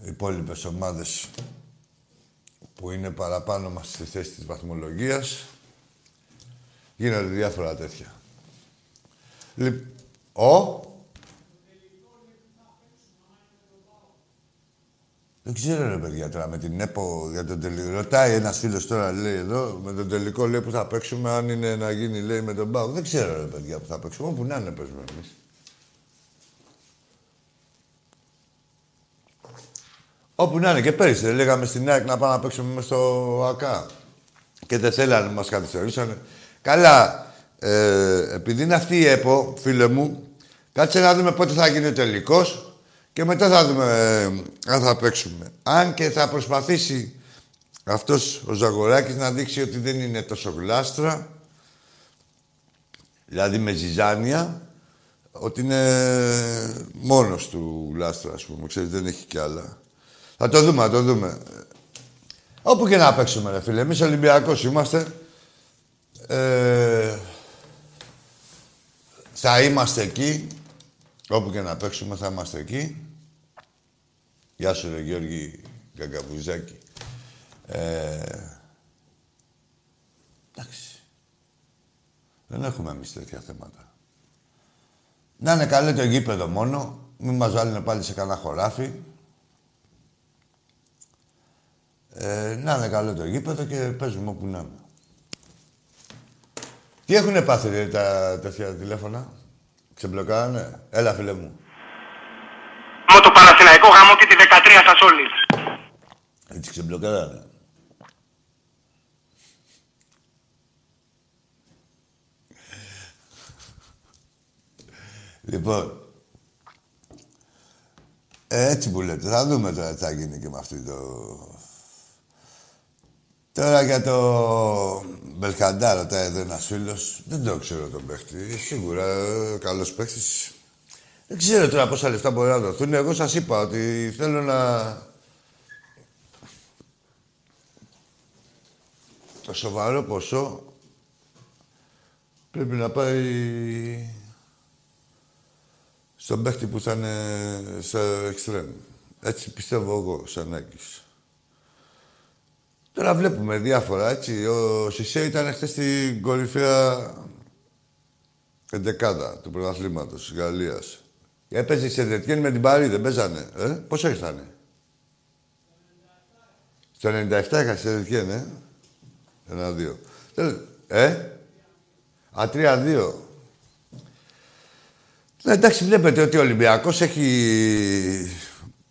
υπόλοιπες ομάδες που είναι παραπάνω μας στη θέση της βαθμολογίας. Γίνονται διάφορα τέτοια. Λοιπόν, ο... Δεν ξέρω ρε παιδιά τώρα με την ΕΠΟ για τον τελικό. Ρωτάει ένας φίλος τώρα λέει εδώ με τον τελικό λέει που θα παίξουμε. Αν είναι να γίνει λέει με τον Πάο. Δεν ξέρω ρε παιδιά που θα παίξουμε. Όπου να είναι παίζουμε εμείς. Όπου να είναι και πέρυσι. Δεν λέγαμε στην ΑΕΚ να πάμε να παίξουμε μέσα στο ΑΚΑ. Και δεν θέλανε, μας καθυστερήσανε. Καλά, ε, επειδή είναι αυτή η ΕΠΟ, φίλε μου, κάτσε να δούμε πότε θα γίνει ο τελικός και μετά θα δούμε ε, αν θα παίξουμε. Αν και θα προσπαθήσει αυτός ο Ζαγοράκης να δείξει ότι δεν είναι τόσο γλάστρα, δηλαδή με ζυζάνια, ότι είναι μόνος του γλάστρα, ας πούμε. Ξέρεις, δεν έχει κι άλλα. Θα το δούμε, θα το δούμε. Όπου και να παίξουμε, ρε φίλε. Εμείς Ολυμπιακός είμαστε. Ε, θα είμαστε εκεί. Όπου και να παίξουμε θα είμαστε εκεί. Γεια σου, ρε Γιώργη Γκαγκαβουζάκη. Ε, εντάξει. Δεν έχουμε εμείς τέτοια θέματα. Να είναι καλό το γήπεδο μόνο. Μην μας βάλουν πάλι σε κανένα χωράφι. Ε, να είναι καλό το γήπεδο και παίζουμε όπου να είναι. Τι έχουνε πάθει ρε, τα τέτοια τηλέφωνα; Ξεμπλοκάρανε; Έλα, φίλε μου. Με το Παναθηναϊκό γάμο και τη 13 σας όλοι. Έτσι ξεμπλοκάρανε. Λοιπόν, ε, έτσι που λέτε. Θα δούμε τώρα τι θα γίνει και με αυτή το... Τώρα για το Μπελχαντά, ρωτάει εδώ ένας φίλος. Δεν το ξέρω τον παίχτη. Σίγουρα καλός παίχτης. Δεν ξέρω τώρα πόσα λεφτά μπορεί να δοθούν. Εγώ σας είπα ότι θέλω να. Το σοβαρό ποσό πρέπει να πάει στον παίχτη που θα είναι σε εξτρέμ. Έτσι πιστεύω εγώ, σαν Άκης. Τώρα βλέπουμε διάφορα, έτσι. Ο Σισέ ήταν χθες στην κορυφαία εντεκάδα του πρωταθλήματος της Γαλλίας. Έπαιζε σε Δετιέν με την Παρή, δεν παίζανε. Ε; Πόσο ήρθανε. Στο 97 είχα σε Δετιέν, ε; Ένα-δύο. Ε; Α, τρία-δύο. Ναι, εντάξει, βλέπετε ότι ο Ολυμπιακός έχει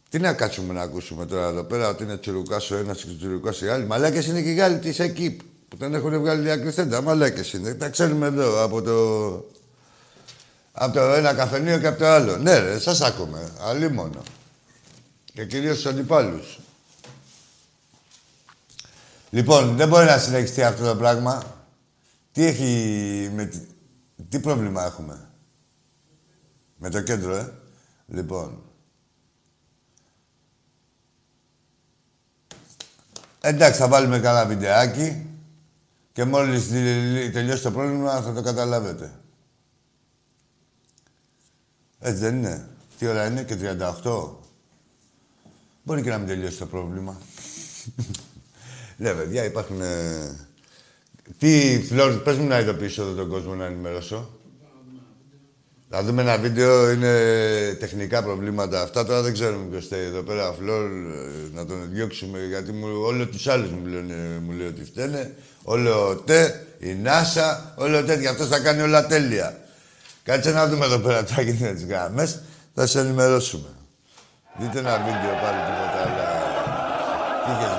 τι να κάτσουμε να ακούσουμε τώρα εδώ πέρα, ότι είναι τσιρουκά ο ένας και τσιρουκά οι άλλοι. Μαλάκες είναι και οι Γάλλοι της ΕΚΙΠ που δεν έχουν βγάλει διακριθέντα. Μαλάκες είναι. Τα ξέρουμε εδώ από το. Από το ένα καφενείο και από το άλλο. Ναι, ρε, σας ακούμε. Αλλή μόνο. Και κυρίως στους αντιπάλους. Λοιπόν, δεν μπορεί να συνεχιστεί αυτό το πράγμα. Τι έχει... Με... Τι πρόβλημα έχουμε; Με το κέντρο, ε. Λοιπόν. Εντάξει, θα βάλουμε κανένα βιντεάκι και μόλις τελειώσει το πρόβλημα θα το καταλάβετε. Έτσι δεν είναι. Τι ώρα είναι και 38. Μπορεί και να μην τελειώσει το πρόβλημα. Ναι, παιδιά, υπάρχουν... Ε... Τι, Φλόρ, πες μου να ειδοποιήσω εδώ τον κόσμο να ενημερώσω. Θα δούμε ένα βίντεο, είναι τεχνικά προβλήματα. Αυτά τώρα δεν ξέρουμε ποιος θέλει εδώ πέρα, Φλόρ, ε, να τον διώξουμε, γιατί μου, όλο τους άλλους μου, λένε, μου λέει ότι φταίνε. Όλο ο ΤΕ, η ΝΑΣΑ, όλο ο ΤΕ, αυτός θα κάνει όλα τέλεια. Κάτσε να δούμε εδώ πέρα τι θα γίνει με τις γάμες, θα σε ενημερώσουμε. Δείτε ένα βίντεο πάλι τίποτα άλλο. Τι είχες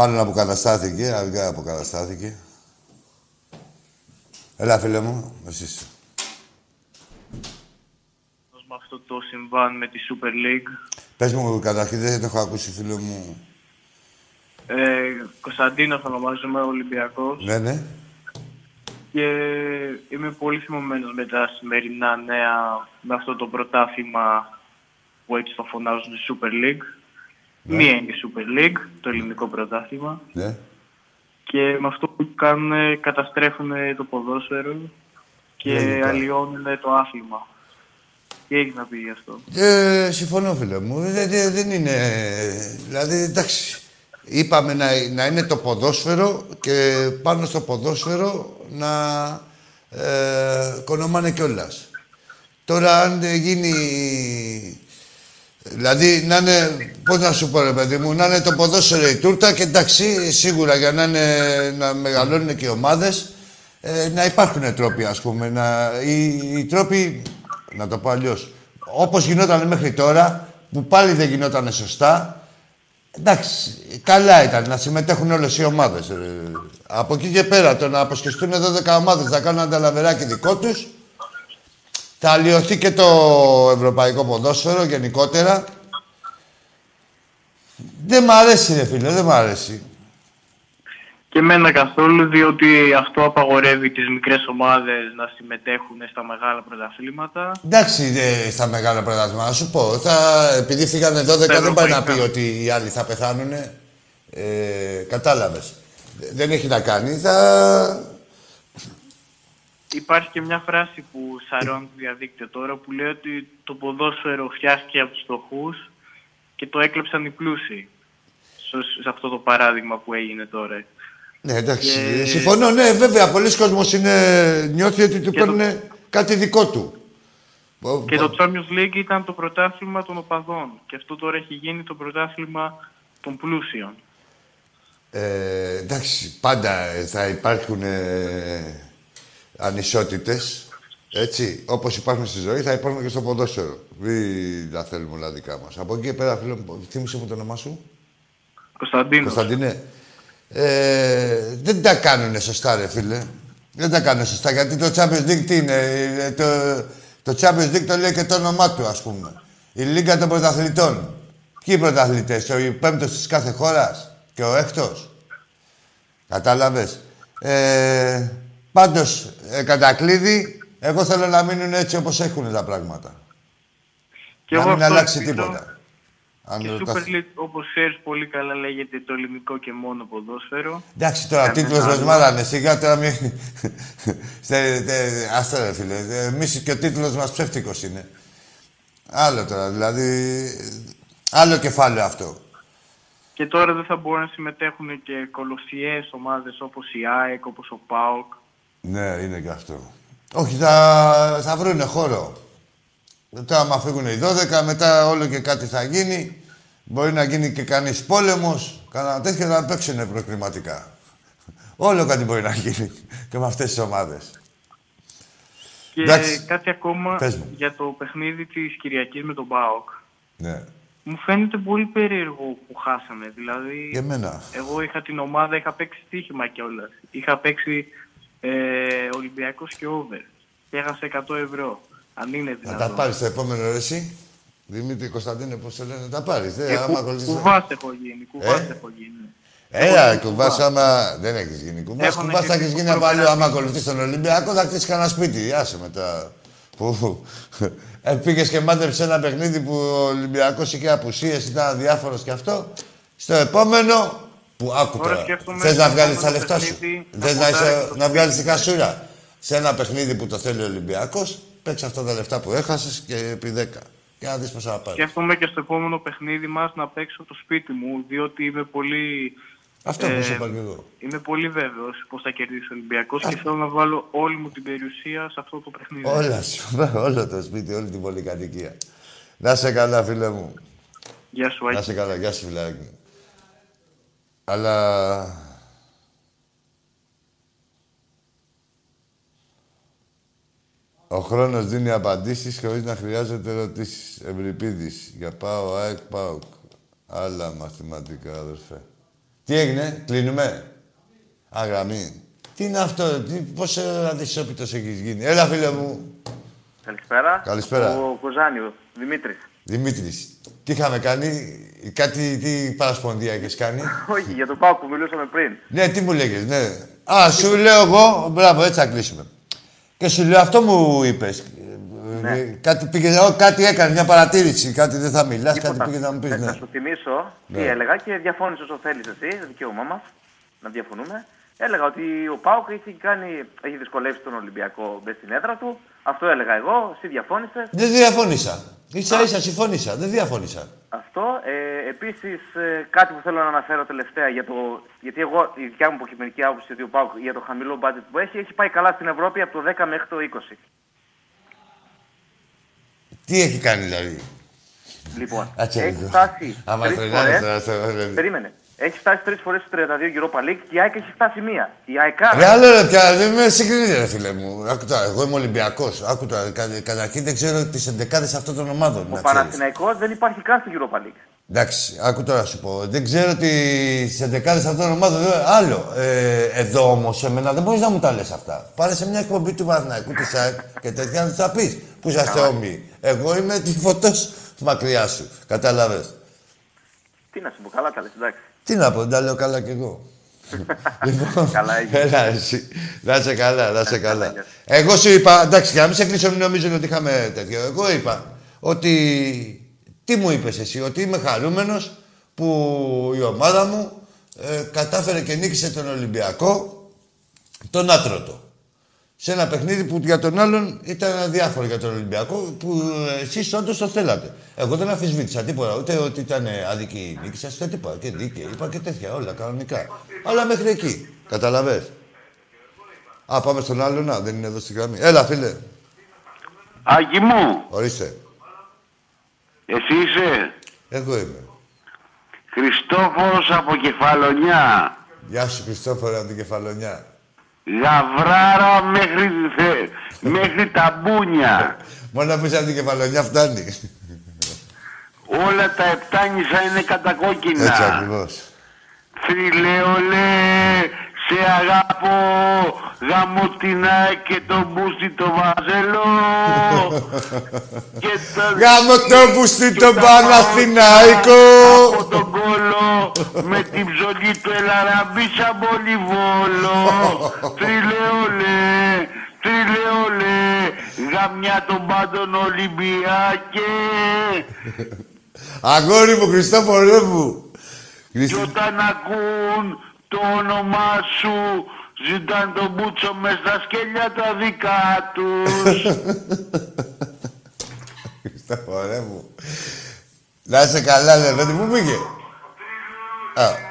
Μάλλον αποκαταστάθηκε, αργά αποκαταστάθηκε. Έλα, φίλε μου, εσείς. με αυτό το συμβάν με τη Super League; Πες μου, καταρχήν δεν το έχω ακούσει, φίλε μου. Ε, Κωνσταντίνος ονομάζομαι, Ολυμπιακός. Ναι, ναι. Και είμαι πολύ θυμωμένος με τα σημερινά νέα, με αυτό το πρωτάθλημα που έτσι το φωνάζουν Super League. Μία είναι η Super League, το ελληνικό πρωτάθλημα. ναι. Και με αυτό που κάνουν καταστρέφουν το ποδόσφαιρο και Λογικά. αλλοιώνουν το άθλημα. Τι έχει να πει γι' αυτό; Ε, συμφωνώ, φίλε μου. Δεν, δεν- δεν είναι... Δηλαδή, εντάξει, είπαμε να, να είναι το ποδόσφαιρο και πάνω στο ποδόσφαιρο να ε, κονομάνε κιόλας. Τώρα, αν δεν γίνει... Δηλαδή, να είναι, πώς να σου πω ρε παιδί μου, να είναι το ποδόσφαιρο η τούρτα και εντάξει, σίγουρα για να, είναι, να μεγαλώνουν και οι ομάδες, ε, να υπάρχουν τρόποι, ας πούμε. Να, οι, οι τρόποι, να το πω αλλιώς, όπως γινόταν μέχρι τώρα, που πάλι δεν γινόταν σωστά, εντάξει, καλά ήταν να συμμετέχουν όλες οι ομάδες. ε. από εκεί και πέρα, το να αποσχεστούν 12 ομάδες, να κάνουν ανταλαβεράκι δικό τους, θα αλλοιωθεί και το ευρωπαϊκό ποδόσφαιρο γενικότερα. Δεν μ' αρέσει, ρε φίλε, δεν μ' αρέσει. Και εμένα καθόλου, διότι αυτό απαγορεύει τις μικρές ομάδες να συμμετέχουν στα μεγάλα πρωταθλήματα. Εντάξει, ε, στα μεγάλα πρωτάθλημα, να σου πω. Θα, επειδή φύγανε 12, δεν πάει να ευρωπαϊκά. πει ότι οι άλλοι θα πεθάνουν. Ε, κατάλαβες. Δεν έχει να κάνει. Θα... Υπάρχει και μια φράση που σαρώνει το διαδίκτυο τώρα που λέει ότι το ποδόσφαιρο φτιάστηκε από τους φτωχούς και το έκλεψαν οι πλούσιοι. Σε- Σε αυτό το παράδειγμα που έγινε τώρα. Ναι, εντάξει. Και- Συμφωνώ, ναι, βέβαια. Πολλοί κόσμος είναι, νιώθει ότι του Και το- παίρνουν κάτι δικό του. Πο- Και πο- το Champions League ήταν το πρωτάθλημα των οπαδών. Και αυτό τώρα έχει γίνει το πρωτάθλημα των πλούσιων. Ε, εντάξει, πάντα ε, θα υπάρχουν ε, ανισότητες. Έτσι, όπως υπάρχουν στη ζωή, θα υπάρχουν και στο ποδόσφαιρο. Μην τα θέλουμε όλα δικά μας. Από εκεί και πέρα, φίλε μου, θύμισε μου το όνομά σου. Κωνσταντίνος. Κωνσταντίνε. Ε, δεν τα κάνουν σωστά, ρε φίλε. Δεν τα κάνουν σωστά, γιατί το Champions League τι είναι; ε, Το, το Champions League το λέει και το όνομά του, ας πούμε. Η Λίγκα των Πρωταθλητών. Ποιοι οι πρωταθλητές, ο πέμπτος της κάθε χώρας και ο έκτος. Κατάλαβες. Ε, πάντως, ε, κατά κλείδι, εγώ θέλω να μείνουν έτσι όπως έχουν τα πράγματα. Και να εγώ μην αυτό αλλάξει ελπίζω. τίποτα. Αν Και ρωτάς- Super League, όπως ξέρεις πολύ καλά, λέγεται το ελληνικό και μόνο ποδόσφαιρο. Εντάξει τώρα, Κανένα τίτλος μας άλλο. μάρανε. Σιγά τώρα μην... Στε- τε- Άστα ρε φίλε. Εμείς και ο τίτλος μας ψεύτικος είναι. Άλλο τώρα, δηλαδή... Άλλο κεφάλαιο αυτό. Και τώρα δεν θα μπορούν να συμμετέχουν και κολοσιαίες ομάδες όπως η ΑΕΚ, όπως ο ΠΑΟΚ. Ναι, είναι και αυτό. Όχι, θα, θα βρούνε χώρο. Τώρα, άμα φύγουν οι 12, μετά όλο και κάτι θα γίνει. Μπορεί να γίνει και κανείς πόλεμος, κανένα τέτοιο να παίξουν προκριματικά. Όλο κάτι μπορεί να γίνει και με αυτές τις ομάδες. Και Εντάξει. κάτι ακόμα Πες μου. για το παιχνίδι της Κυριακής με τον ΠΑΟΚ. Ναι. Μου φαίνεται πολύ περίεργο που χάσαμε. Δηλαδή, Για μένα. εγώ είχα την ομάδα, είχα παίξει στοίχημα κιόλας. Είχα παίξει ε, Ολυμπιακός και over. Και έχασα 100 ευρώ. Αν είναι Να δυνατόν. τα πάρεις το επόμενο ρε εσύ. Δημήτρη Κωνσταντίνε, πώς το λένε, τα πάρεις. Ε, Ε, άμα κου, ακολουθείς... κουβάς έχω γίνει, κουβάς Ε; έχω γίνει. Έλα, Έχω γίνει κουβάς κουβάς. άμα... Δεν έχεις γίνει κουβάς. Έχω Κουβάς θα γίνει έχεις γίνει κουβάς. από άλλο. Άμα ακολουθείς τον Ολυμπιακό θα χτίσεις κανένα σπίτι. Άσε μετά. Που... Ε, πήγες και μάντεψες ένα παιχνίδι που ο Ολυμπιακός είχε απουσίες, ήταν αδιάφορος και αυτό. Στο επόμενο, που άκου Τώρα τώρα, σκέφτομαι θες στο να βγάλεις τα επόμενο λεφτά σου. παιχνίδι να Θες να, είσαι, ποντάρεις το να βγάλεις τη παιχνίδι. χασούρα. Σε ένα παιχνίδι που το θέλει ο Ολυμπιακός, παίξε αυτά τα λεφτά που έχασες και επί 10. Και να δεις πόσα θα πάρεις. Σκέφτομαι και στο επόμενο παιχνίδι μας να παίξω το σπίτι μου, διότι είμαι πολύ, Αυτό που Ε, σου είπα και εγώ. είμαι πολύ βέβαιος πως θα κερδίσει ο Ολυμπιακός και θέλω να βάλω όλη μου την περιουσία σε αυτό το παιχνίδι. Όλα σου, όλο το σπίτι, όλη την πολυκατοικία. Να σε καλά, φίλε μου. Γεια σου, Να Άκη. σε καλά, γεια σου, φιλάκι. Αλλά... Ο χρόνος δίνει απαντήσεις χωρίς να χρειάζεται ερωτήσεις. Ευρυπίδης, για πάω, ΑΕΚ, πάω. Άλλα μαθηματικά, αδερφέ. Τι έγινε, κλείνουμε; Α, γραμμή. Τι είναι αυτό, τι, πώς ε, αδυσόπιτος έχεις γίνει; Έλα, φίλε μου. Καλησπέρα. Καλησπέρα. Ο Κοζάνιο, Δημήτρης. Δημήτρης, τι είχαμε κάνει, κάτι, τι παρασπονδία έχεις κάνει; Όχι, για τον Πάο που μιλούσαμε πριν. ναι, τι μου λέγες, ναι. Α, σου λέω εγώ, μπράβο, έτσι θα κλείσουμε. Και σου λέω, αυτό μου είπες. Ναι. Ε, Κάτι, πήγε, ό, κάτι έκανε, μια παρατήρηση, κάτι δεν θα μιλάς, κάτι Τίποτα. πήγε να μου πεις, Ε, ναι. Θα σου θυμίσω τι Ναι. έλεγα και διαφώνησε όσο θέλεις εσύ, δικαίωμά μα να διαφωνούμε. Έλεγα ότι ο Πάουκ έχει, κάνει, έχει δυσκολεύσει τον Ολυμπιακό μες στην έδρα του. Αυτό έλεγα εγώ, εσύ διαφώνησες. Δεν διαφώνησα. Ίσα ίσα συμφώνησα, δεν διαφώνησα. Αυτό. Ε, Επίσης, κάτι που θέλω να αναφέρω τελευταία για το. Γιατί εγώ, η δικιά μου υποκειμενική άποψη ότι ο Πάουκ για το χαμηλό budget που έχει, έχει πάει καλά στην Ευρώπη από το 10 μέχρι το 20. Τι έχει κάνει δηλαδή; Λοιπόν, Κάτσε έχει λίγο. φτάσει Άμα τρεις τρελαίνεις φορές. τώρα στο- Περίμενε. Έχει φτάσει τρεις φορές στο 32 Europa League και η ΑΕΚ έχει φτάσει μία. Η ΑΕΚ Ρε άλλο ρε πια, δεν με συγκρίνει ρε φίλε μου. Άκου τώρα, εγώ είμαι Ολυμπιακός. Άκου τώρα, κα- καταρχήν δεν ξέρω τις εντεκάδες αυτών των ομάδων. Ο να ξέρεις. Παναθηναϊκός δεν υπάρχει καν στο Europa League. Εντάξει, άκου τώρα να σου πω. Δεν ξέρω τις εντεκάδες αυτών των ομάδων. δεν- Άλλο. Ε, εδώ όμως, εμένα δεν μπορείς να μου τα λες αυτά. Πάρε σε μια εκπομπή του Παναθηναϊκού, της ΑΕΚ και τέτοια να τους τα πεις. Που είσαστε όμοιοι. Εγώ είμαι τη φωτός μακριά σου. Κατάλαβες. Τι να σου πω, καλά τα λες, εντάξει. Τι να πω, δεν τα λέω καλά κι εγώ. λοιπόν, Καλά έγινες. έλα εσύ. Να είσαι καλά, να είσαι καλά. γεια. Εγώ σου είπα, εντάξει, για να μην σε κλείσω, μην νομίζουν ότι είχαμε τέτοιο. Εγώ είπα ότι. Τι μου είπες εσύ, ότι είμαι χαρούμενος που η ομάδα μου ε, κατάφερε και νίκησε τον Ολυμπιακό, τον Άτρωτο. Σε ένα παιχνίδι που για τον άλλον ήταν αδιάφορο για τον Ολυμπιακό, που ε, εσείς όντως το θέλατε. Εγώ δεν αφισβήτησα τίποτα, ούτε ότι ήταν ε, αδική η νίκη σας, ούτε τίποτα. Και δίκαιη, είπα και τέτοια, όλα κανονικά. Αλλά μέχρι εκεί. Καταλαβες. Α, πάμε στον άλλο, να, δεν είναι εδώ στη γραμμή. Έλα, φίλε. Άκη μου, Ορίστε. εσύ είσαι; Εγώ είμαι. Χριστόφορος από Κεφαλονιά. Γεια σου, Χριστόφορο, από την Κεφαλονιά. Γαβράρα μέχρι, θε- μέχρι τα μπούνια. Μόνο να πεις από την Κεφαλονιά φτάνει. Όλα τα επτάνησα είναι κατακόκκινα. Έτσι ακριβώς. Θρυλέολε, σε αγαπώ, γαμώ την ΑΕΚ και το μπούστι το βάζελο. και το... Γάμο το μπουστί και το τα Παναθηναϊκό. Από τον κόλο με την ψωλή του Ελαραμπή σαν πολυβόλο. Τριλεόλε, τριλεόλε, γαμιά των πάντων Ολυμπιακέ. Αγόρι μου, Χριστόφορο μου. Κι Χριστ- όταν ακούν το όνομά σου, ζητάν τον μπούτσο μες στα σκέλια τα δικά τους. Χριστόφορε μου. Να είσαι καλά, Λεβέντη. Πού πήγε. Α.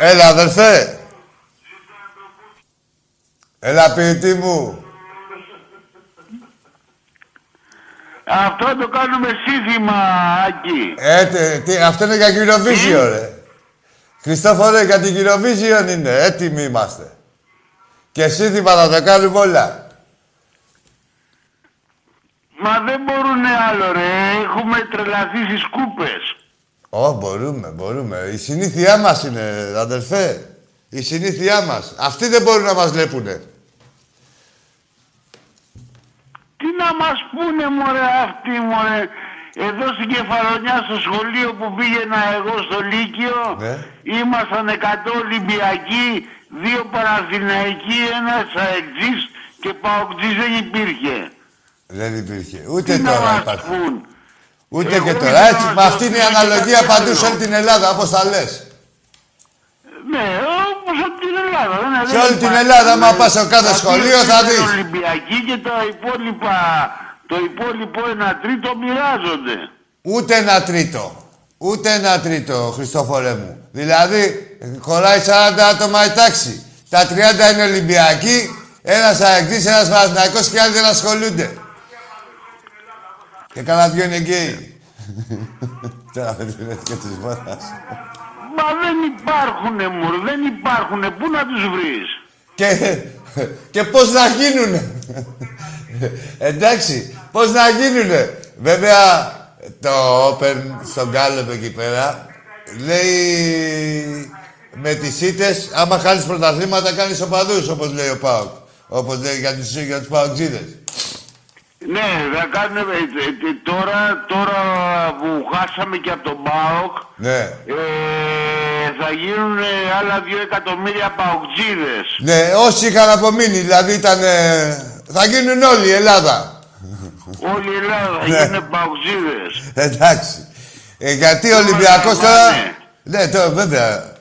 Έλα, αδερφέ. Έλα, ποιητή μου. Αυτό το κάνουμε σύνθημα, Άκη. Ε, τε- τι, αυτό είναι για Eurovision, ρε. Χριστόφορε, για την Eurovision είναι. Έτοιμοι είμαστε. Και σύνθημα θα τα κάνουμε όλα. Μα δεν μπορούνε άλλο, ρε. Έχουμε τρελαθεί στις κούπες. Ω, μπορούμε, μπορούμε. Η συνήθειά μας είναι, αδερφέ. Η συνήθειά μας. Αυτοί δεν μπορούν να μας βλέπουνε. Τι να μας πούνε, μωρέ, αυτοί, μωρέ. Εδώ στην Κεφαλονιά, στο σχολείο που πήγαινα εγώ στο Λύκειο, Ναι. ήμασταν 100 Ολυμπιακοί, δύο Παναθηναϊκοί, ένας αεξής και Παοκτζής δεν υπήρχε. Δεν υπήρχε. Ούτε Τι να τώρα μας υπάρχει. πούν. Ούτε Εγώ και ήθελα τώρα. Έτσι, να μα σας αυτή είναι η πω και αναλογία κάτι παντού άλλο. σε όλη την Ελλάδα, όπως τα λες. Ναι, όπως από την Ελλάδα. Δεν, Σε δεν όλη την υπάρχει. Ελλάδα, άμα πας σε κάθε Αυτοί σχολείο, θα είναι δεις. Ολυμπιακοί και τα υπόλοιπα, το υπόλοιπο ένα τρίτο μοιράζονται. Ούτε ένα τρίτο. Ούτε ένα τρίτο, Χριστόφορε μου. Δηλαδή, χωράει 40 άτομα η τάξη. Τα 30 είναι Ολυμπιακοί, ένας αεκτής, ένας Παναθηναϊκός και οι άλλοι δεν ασχολούνται. Και κανένα δυο είναι γκέι. Τώρα με την και της μόνας. Μα δεν υπάρχουνε, μωρέ, δεν υπάρχουνε. Πού να τους βρεις; Και και πώς να γίνουνε; Εντάξει, πώς να γίνουνε; Βέβαια, το Open στον Κάλεπ εκεί πέρα λέει με τις ήττες, άμα χάνεις πρωταθλήματα κάνεις οπαδούς, όπως λέει ο Πάοκ. Όπως λέει για τους, για τους Παοκτζίδες. Ναι, θα κάνουμε ε, ε, τώρα, τώρα που χάσαμε και από τον ΠΑΟΚ, Ναι. ε, θα γίνουν άλλα δύο εκατομμύρια παοκτζίδες. Ναι, όσοι είχαν απομείνει, δηλαδή ήταν... ε, θα γίνουν όλοι η Ελλάδα. Όλη η Ελλάδα θα Ναι. γίνουν παοκτζίδες. Εντάξει. Ε, γιατί ο Ολυμπιακός να τώρα... πάνε. Ναι, τώρα βέβαια.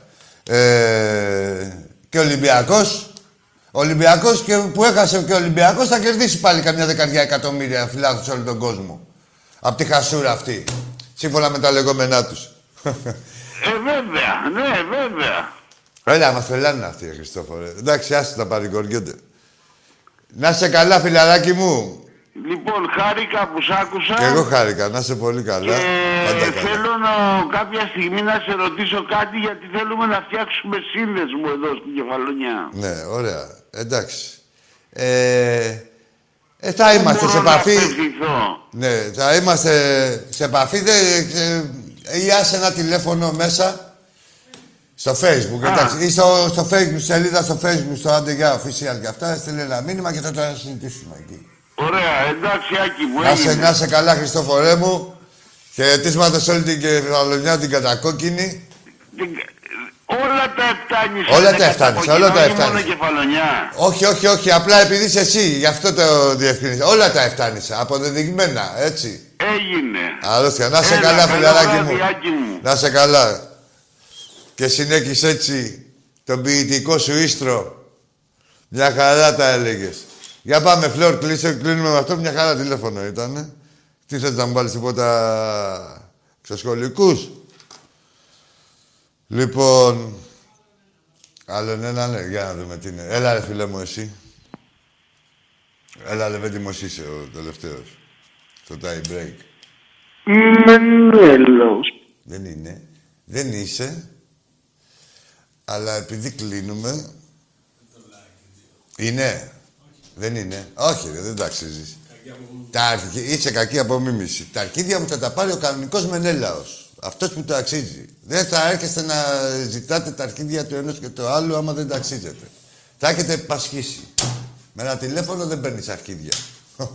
Ε, και ο Ολυμπιακός... Ο Ολυμπιακός και που έχασε και ο Ολυμπιακός θα κερδίσει πάλι καμιά δεκαριά εκατομμύρια φιλάθους σε όλο τον κόσμο. Απ' τη χασούρα αυτή. Σύμφωνα με τα λεγόμενά τους. Ε, βέβαια, ναι, βέβαια. Έλα, μας τρελάνε αυτοί, ρε Χριστόφορε. Εντάξει, άσε τα παρηγοριούνται. Να είσαι καλά, φιλαράκι μου. Λοιπόν, χάρηκα που σ' άκουσα. Και εγώ χάρηκα, να είσαι πολύ καλά. Και Πάντα καλά. θέλω να, κάποια στιγμή να σε ρωτήσω κάτι γιατί θέλουμε να φτιάξουμε σύνδεσμο εδώ στην Κεφαλονιά. Ναι, ωραία. Εντάξει. Ε, ε, θα είμαστε Μπορώ σε να επαφή. απευθυνθώ. Ναι, θα είμαστε σε επαφή. Δεν, ε, ή άσε ένα τηλέφωνο μέσα στο facebook, Α. εντάξει. Ή στο, στο facebook, σελίδα στο facebook, στο Άντε για official και αυτά. Στείλε ένα μήνυμα και θα το συζητήσουμε εκεί. Ωραία, εντάξει Άκη μου, Να σε, έγινε. να σε καλά, Χριστόφορέ μου. Χαιρετίσματα σε όλη την κεφαλονιά, την κατακόκκινη. Όλα τα εφτάνεις. Όλα ρε, τα κατά εφτάνεις, κοκκινό όλα τα ή μόνο εφτάνεις. κεφαλονιά. Όχι, όχι, όχι. Απλά επειδή είσαι εσύ, γι' αυτό το διευκρινίζω. Όλα τα εφτάνησα. Αποδεδειγμένα, έτσι. Έγινε. Αρρώστια. Να σε Έλα, καλά, καλό φιλαράκι βράδυ, μου. Άκη μου. Να σε καλά. Και συνέχισε έτσι τον ποιητικό σου ίστρο. Μια χαρά τα έλεγες. Για πάμε, Φλόρ, κλείσε, κλείνουμε με αυτό. Μια χαρά τηλέφωνο ήταν. Τι θες να μου βάλεις τίποτα εξωσχολικούς. Λοιπόν, άλλον ένα, ναι, για να δούμε τι είναι. Έλα ρε φίλε μου εσύ. Έλα ρε Βέντιμος είσαι ο τελευταίος. Στο tie break. Μενέλος. Δεν είναι. Δεν είσαι. Αλλά επειδή κλείνουμε... Είναι. Δεν είναι. Όχι, ρε, δεν τα αξίζεις. Τα αρχι... Είσαι κακή απομίμηση. Τα αρχίδια μου θα τα πάρει ο κανονικός Μενέλαος. Αυτός που το αξίζει. Δεν θα έρχεστε να ζητάτε τα αρχίδια του ενός και του άλλου άμα δεν τα αξίζετε. Θα έχετε πασχίσει. Με ένα τηλέφωνο δεν παίρνεις αρχίδια.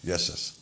Γεια σας.